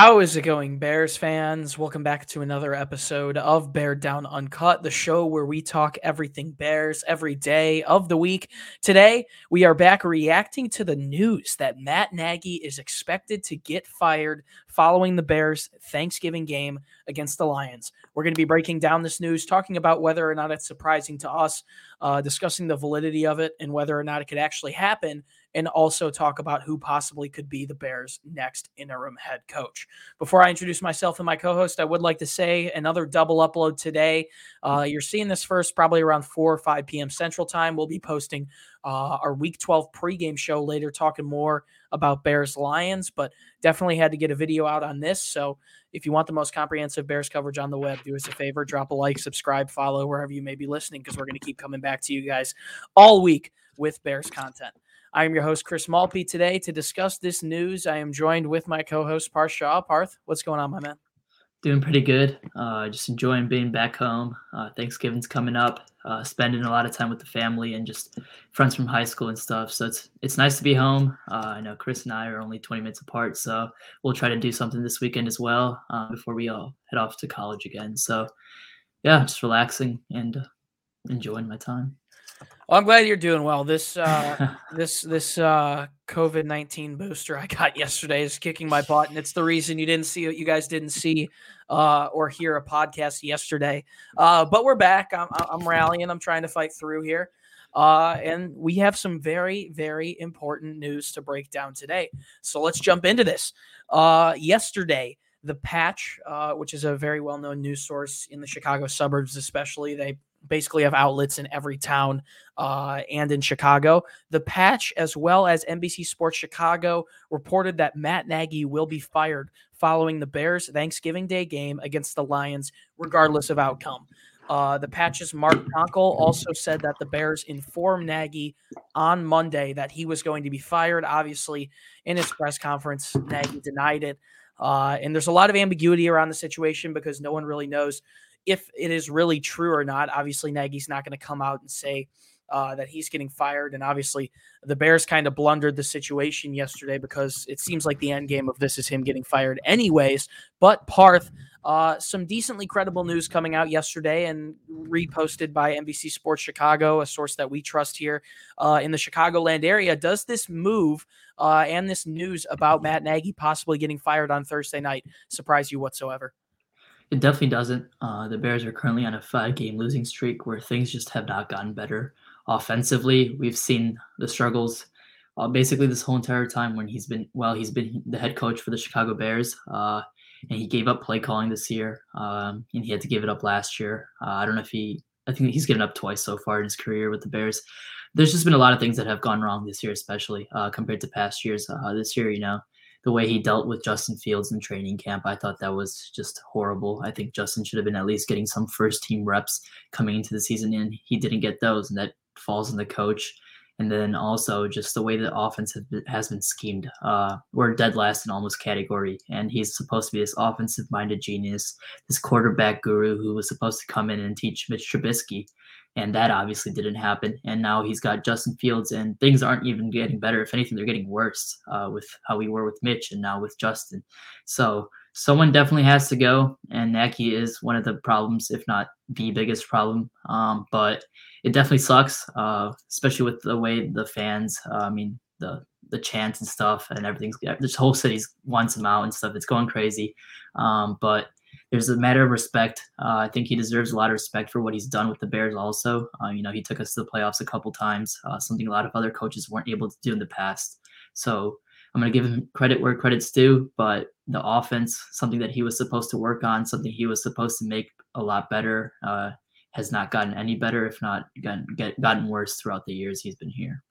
How is it going, Bears fans? Welcome back to another episode of Bear Down Uncut, the show where we talk everything Bears every day of the week. Today, we are back reacting to the news that Matt Nagy is expected to get fired following the Bears' Thanksgiving game against the Lions. We're going to be breaking down this news, talking about whether or not it's surprising to us, uh, discussing the validity of it, and whether or not it could actually happen and also talk about who possibly could be the Bears' next interim head coach. Before I introduce myself and my co host, I would like to say another double upload today. Uh, you're seeing this first probably around 4 or 5 p.m. Central Time. We'll be posting uh, our Week 12 pregame show later, talking more about Bears Lions, but definitely had to get a video out on this. So if you want the most comprehensive Bears coverage on the web, do us a favor, drop a like, subscribe, follow wherever you may be listening, because we're going to keep coming back to you guys all week with Bears content. I am your host, Chris Malpe. Today, to discuss this news, I am joined with my co host, Parth Shah. Parth, what's going on, my man? Doing pretty good. Uh, just enjoying being back home. Uh, Thanksgiving's coming up. Uh, spending a lot of time with the family and just friends from high school and stuff. So it's it's nice to be home. Uh, I know Chris and I are only 20 minutes apart, so we'll try to do something this weekend as well uh, before we all head off to college again. So yeah, just relaxing and uh, enjoying my time. Well, I'm glad you're doing well. This uh, this this uh, COVID nineteen booster I got yesterday is kicking my butt, and it's the reason you didn't see you guys didn't see uh, or hear a podcast yesterday. Uh, but we're back. I'm, I'm rallying. I'm trying to fight through here. Uh, and we have some very, very important news to break down today. So let's jump into this. Uh, yesterday, the Patch, uh, which is a very well known news source in the Chicago suburbs, especially, they basically have outlets in every town uh, and in Chicago. The Patch, as well as NBC Sports Chicago, reported that Matt Nagy will be fired following the Bears' Thanksgiving Day game against the Lions, regardless of outcome. Uh, the Patch's Mark Tonkel also said that the Bears informed Nagy on Monday that he was going to be fired. Obviously, in his press conference, Nagy denied it. Uh, and there's a lot of ambiguity around the situation because no one really knows if it is really true or not. Obviously, Nagy's not going to come out and say uh, that he's getting fired. And obviously, the Bears kind of blundered the situation yesterday because it seems like the end game of this is him getting fired, anyways. But Parth, uh, some decently credible news coming out yesterday and reposted by NBC Sports Chicago, a source that we trust here uh, in the Chicagoland area. Does this move uh, and this news about Matt Nagy possibly getting fired on Thursday night surprise you whatsoever? It definitely doesn't. Uh, the Bears are currently on a five game losing streak where things just have not gotten better. Offensively, we've seen the struggles uh, basically this whole entire time when he's been, well, he's been the head coach for the Chicago Bears. Uh, and he gave up play calling this year. Um, and he had to give it up last year. Uh, I don't know if he, I think he's given up twice so far in his career with the Bears. There's just been a lot of things that have gone wrong this year, especially uh, compared to past years. Uh, this year, you know, the way he dealt with Justin Fields in training camp, I thought that was just horrible. I think Justin should have been at least getting some first team reps coming into the season, and he didn't get those, and that falls on the coach. And then also just the way the offense has been schemed. Uh, we're dead last in almost category, and he's supposed to be this offensive-minded genius, this quarterback guru who was supposed to come in and teach Mitch Trubisky and that obviously didn't happen. And now he's got Justin Fields, and things aren't even getting better. If anything, they're getting worse uh, with how we were with Mitch and now with Justin. So someone definitely has to go, and Nagy is one of the problems, if not the biggest problem. Um, but it definitely sucks, uh, especially with the way the fans. Uh, I mean, the the chants and stuff and everything's this whole city wants him out and stuff. It's going crazy. Um, but there's a matter of respect. Uh, I think he deserves a lot of respect for what he's done with the Bears. Also, uh, you know, he took us to the playoffs a couple times, uh, something a lot of other coaches weren't able to do in the past. So I'm going to give him credit where credit's due. But the offense, something that he was supposed to work on, something he was supposed to make a lot better, uh, has not gotten any better, if not gotten, get, gotten worse throughout the years he's been here.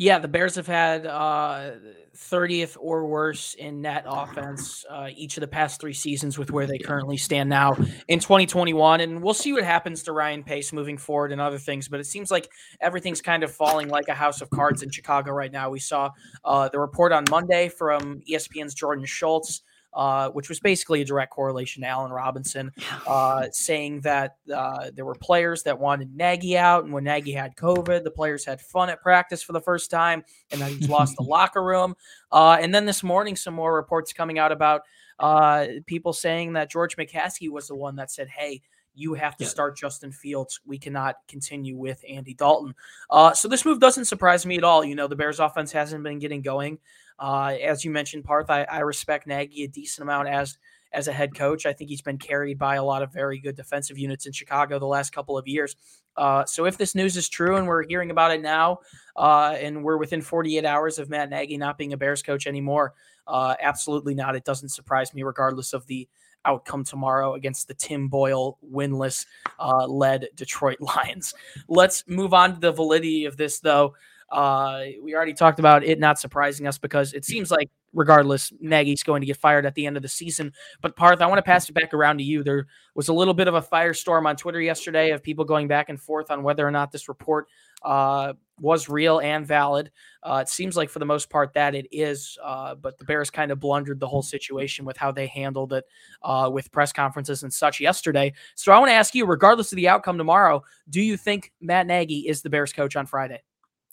Yeah, the Bears have had uh, 30th or worse in net offense uh, each of the past three seasons with where they currently stand now in 2021. And we'll see what happens to Ryan Pace moving forward and other things. But it seems like everything's kind of falling like a house of cards in Chicago right now. We saw uh, the report on Monday from ESPN's Jordan Schultz uh, which was basically a direct correlation to Allen Robinson, uh, saying that uh, there were players that wanted Nagy out, and when Nagy had COVID, the players had fun at practice for the first time, and that he's lost the locker room. Uh, and then this morning, some more reports coming out about uh, people saying that George McCaskey was the one that said, "Hey, you have to yeah. start Justin Fields. We cannot continue with Andy Dalton." Uh, so this move doesn't surprise me at all. You know, the Bears' offense hasn't been getting going. Uh, as you mentioned, Parth, I, I respect Nagy a decent amount as as a head coach. I think he's been carried by a lot of very good defensive units in Chicago the last couple of years. Uh, so if this news is true and we're hearing about it now, uh, and we're within 48 hours of Matt Nagy not being a Bears coach anymore, uh, absolutely not. It doesn't surprise me, regardless of the outcome tomorrow against the Tim Boyle winless uh, led Detroit Lions. Let's move on to the validity of this, though. Uh, we already talked about it not surprising us because it seems like, regardless, Nagy's going to get fired at the end of the season. But Parth, I want to pass it back around to you. There was a little bit of a firestorm on Twitter yesterday of people going back and forth on whether or not this report uh, was real and valid. Uh, it seems like, for the most part, that it is. Uh, but the Bears kind of blundered the whole situation with how they handled it uh, with press conferences and such yesterday. So I want to ask you, regardless of the outcome tomorrow, do you think Matt Nagy is the Bears coach on Friday?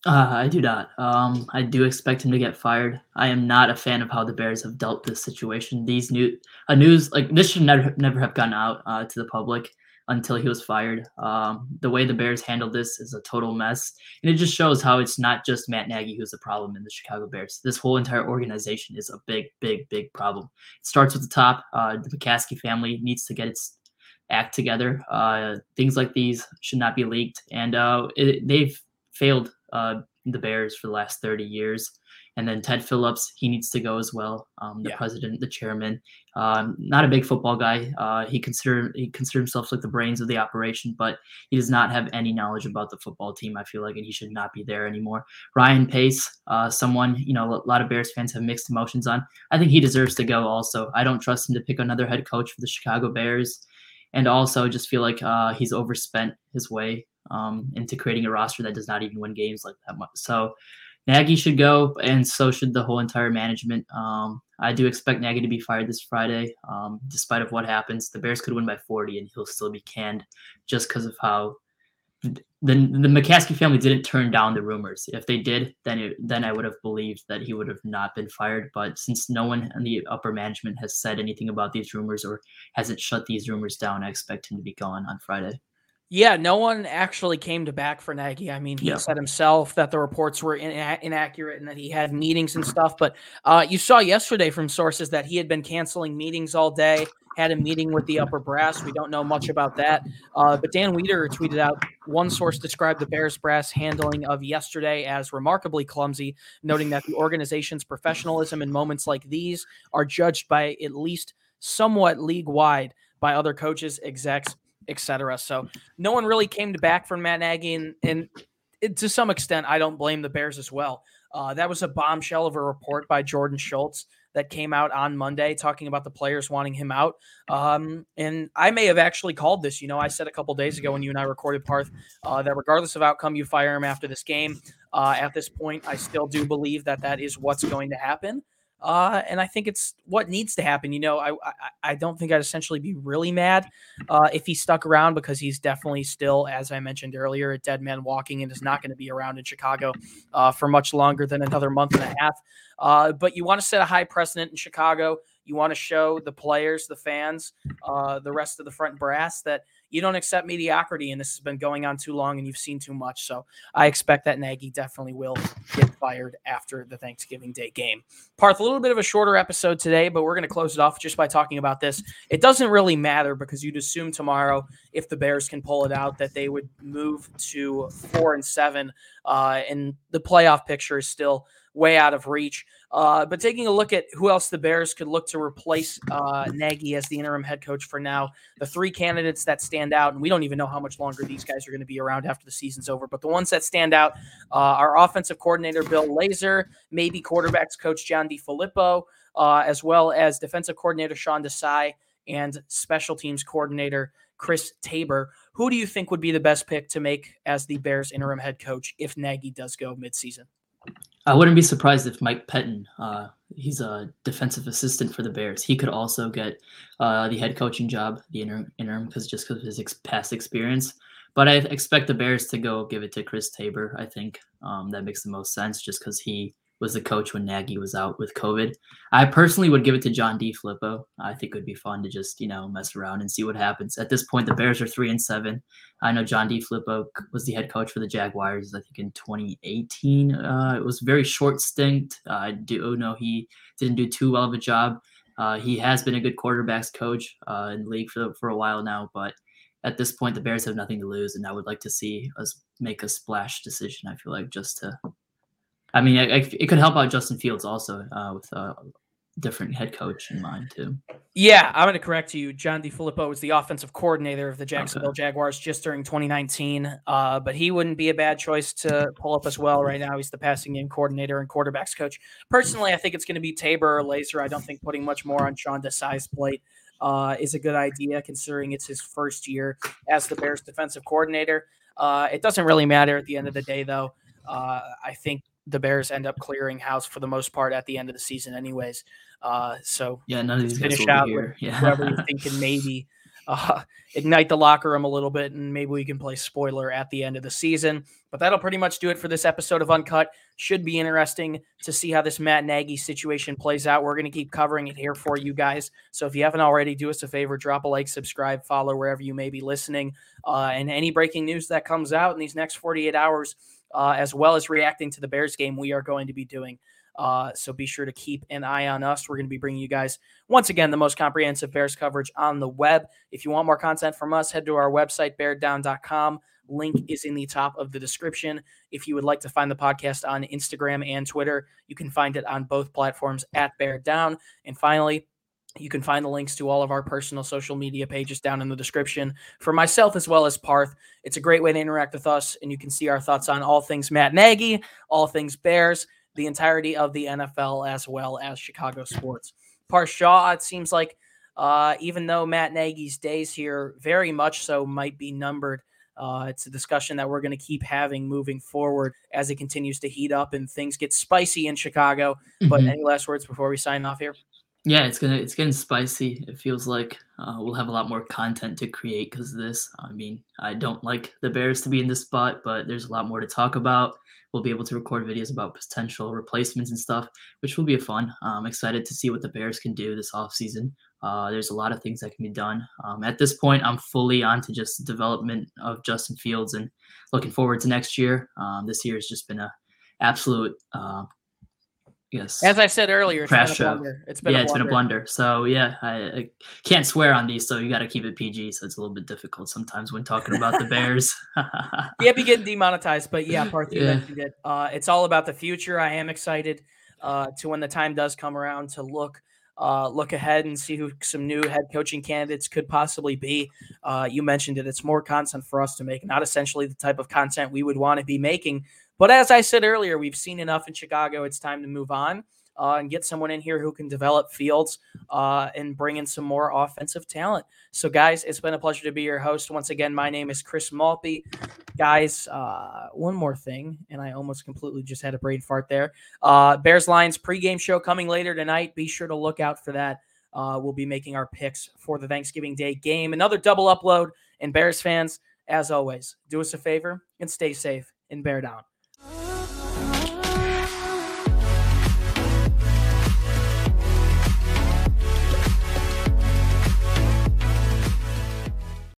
Uh, I do not. Um, I do expect him to get fired. I am not a fan of how the Bears have dealt this situation. These new a news like this should never never have gone out uh, to the public until he was fired. Um, the way the Bears handled this is a total mess, and it just shows how it's not just Matt Nagy who's the problem in the Chicago Bears. This whole entire organization is a big, big, big problem. It starts with the top. Uh, the McCaskey family needs to get its act together. Uh, things like these should not be leaked, and uh, it, they've failed uh, the Bears for the last 30 years. And then Ted Phillips, he needs to go as well. Um, the yeah. president, the chairman, um, not a big football guy. Uh, he consider he considers himself like the brains of the operation, but he does not have any knowledge about the football team. I feel like, and he should not be there anymore. Ryan Pace, uh, someone you know a lot of Bears fans have mixed emotions on. I think he deserves to go. Also, I don't trust him to pick another head coach for the Chicago Bears, and also just feel like uh, he's overspent his way um, into creating a roster that does not even win games like that much. So Nagy should go, and so should the whole entire management. Um, I do expect Nagy to be fired this Friday. Um, despite of what happens, the Bears could win by 40, and he'll still be canned just because of how the the McCaskey family didn't turn down the rumors. If they did, then it, then I would have believed that he would have not been fired. But since no one in the upper management has said anything about these rumors or hasn't shut these rumors down, I expect him to be gone on Friday. Yeah, no one actually came to back for Nagy. I mean, he yeah. said himself that the reports were in- inaccurate and that he had meetings and stuff. But uh, you saw yesterday from sources that he had been canceling meetings all day, had a meeting with the upper brass. We don't know much about that. Uh, but Dan Wiederer tweeted out one source described the Bears brass handling of yesterday as remarkably clumsy, noting that the organization's professionalism in moments like these are judged by at least somewhat league wide by other coaches, execs, etc. So no one really came to back from Matt Nagy, and, and it, to some extent, I don't blame the Bears as well. Uh, that was a bombshell of a report by Jordan Schultz that came out on Monday talking about the players wanting him out. Um, and I may have actually called this. You know, I said a couple days ago when you and I recorded Parth uh, that regardless of outcome, you fire him after this game. Uh, at this point, I still do believe that that is what's going to happen. Uh, and I think it's what needs to happen. You know, I I, I don't think I'd essentially be really mad uh, if he stuck around because he's definitely still, as I mentioned earlier, a dead man walking and is not going to be around in Chicago uh, for much longer than another month and a half. Uh, but you want to set a high precedent in Chicago. You want to show the players, the fans, uh, the rest of the front brass that – you don't accept mediocrity, and this has been going on too long, and you've seen too much. So I expect that Nagy definitely will get fired after the Thanksgiving Day game. Parth, a little bit of a shorter episode today, but we're going to close it off just by talking about this. It doesn't really matter because you'd assume tomorrow, if the Bears can pull it out, that they would move to four and seven, uh, and the playoff picture is still way out of reach. Uh, but taking a look at who else the Bears could look to replace uh, Nagy as the interim head coach for now, the three candidates that stand out, and we don't even know how much longer these guys are going to be around after the season's over, but the ones that stand out uh, are offensive coordinator Bill Lazor, maybe quarterbacks coach John DeFilippo, uh, as well as defensive coordinator Sean Desai and special teams coordinator Chris Tabor. Who do you think would be the best pick to make as the Bears interim head coach if Nagy does go midseason? I wouldn't be surprised if Mike Pettine, uh, he's a defensive assistant for the Bears, he could also get uh, the head coaching job, the interim, interim, because just because of his ex- past experience. But I expect the Bears to go give it to Chris Tabor. I think um, that makes the most sense, just because he was the coach when Nagy was out with COVID. I personally would give it to John DeFilippo. I think it would be fun to just you know mess around and see what happens. At this point, the Bears are three and seven. I know John DeFilippo was the head coach for the Jaguars. I think in 2018. Uh, it was very short stint. Uh, I do know he didn't do too well of a job. Uh, he has been a good quarterbacks coach uh, in the league for for a while now, but at this point, the Bears have nothing to lose, and I would like to see us make a splash decision. I feel like just to I mean, I, I, it could help out Justin Fields also uh, with a different head coach in mind too. Yeah, I'm going to correct you. John DeFilippo was the offensive coordinator of the Jacksonville okay. Jaguars just during 2019, uh, but he wouldn't be a bad choice to pull up as well. Right now, he's the passing game coordinator and quarterbacks coach. Personally, I think it's going to be Tabor or Lazor. I don't think putting much more on Sean Desai's plate uh, is a good idea, considering it's his first year as the Bears defensive coordinator. Uh, it doesn't really matter at the end of the day, though. Uh, I think the Bears end up clearing house for the most part at the end of the season, anyways. Uh, so yeah, none of these finish out with yeah. whoever you think can maybe uh, ignite the locker room a little bit, and maybe we can play spoiler at the end of the season. But that'll pretty much do it for this episode of Uncut. Should be interesting to see how this Matt Nagy situation plays out. We're going to keep covering it here for you guys. So if you haven't already, do us a favor, drop a like, subscribe, follow wherever you may be listening, uh, and any breaking news that comes out in these next 48 hours uh, as well as reacting to the Bears game, we are going to be doing. Uh, so be sure to keep an eye on us. We're going to be bringing you guys, once again, the most comprehensive Bears coverage on the web. If you want more content from us, head to our website, beardown.com. Link is in the top of the description. If you would like to find the podcast on Instagram and Twitter, you can find it on both platforms at Bear Down. And finally, you can find the links to all of our personal social media pages down in the description for myself as well as Parth. It's a great way to interact with us, and you can see our thoughts on all things Matt Nagy, all things Bears, the entirety of the NFL, as well as Chicago sports. Parth Shah, it seems like uh, even though Matt Nagy's days here very much so might be numbered, uh, it's a discussion that we're going to keep having moving forward as it continues to heat up and things get spicy in Chicago. Mm-hmm. But any last words before we sign off here? Yeah, it's gonna it's getting spicy. It feels like uh, we'll have a lot more content to create because of this. I mean, I don't like the Bears to be in this spot, but there's a lot more to talk about. We'll be able to record videos about potential replacements and stuff, which will be fun. I'm excited to see what the Bears can do this offseason. Uh, there's a lot of things that can be done. Um, at this point, I'm fully on to just development of Justin Fields and looking forward to next year. Um, this year has just been a absolute uh, Yes. As I said earlier, it's Crash been a blunder. It's been yeah, a it's been a blunder. So yeah, I, I can't swear on these, so you got to keep it PG. So it's a little bit difficult sometimes when talking about the Bears. yeah, be getting demonetized, but yeah, part three yeah. mentioned it. Uh, it's all about the future. I am excited uh, to when the time does come around to look. Uh, look ahead and see who some new head coaching candidates could possibly be. Uh, you mentioned it; it's more content for us to make, not essentially the type of content we would want to be making, but as I said earlier, we've seen enough in Chicago. It's time to move on uh, and get someone in here who can develop fields uh, and bring in some more offensive talent. So, guys, it's been a pleasure to be your host. Once again, my name is Chris Malpe. Guys, uh, one more thing, and I almost completely just had a brain fart there. Uh, Bears Lions pregame show coming later tonight. Be sure to look out for that. Uh, we'll be making our picks for the Thanksgiving Day game. Another double upload. And Bears fans, as always, do us a favor and stay safe and bear down.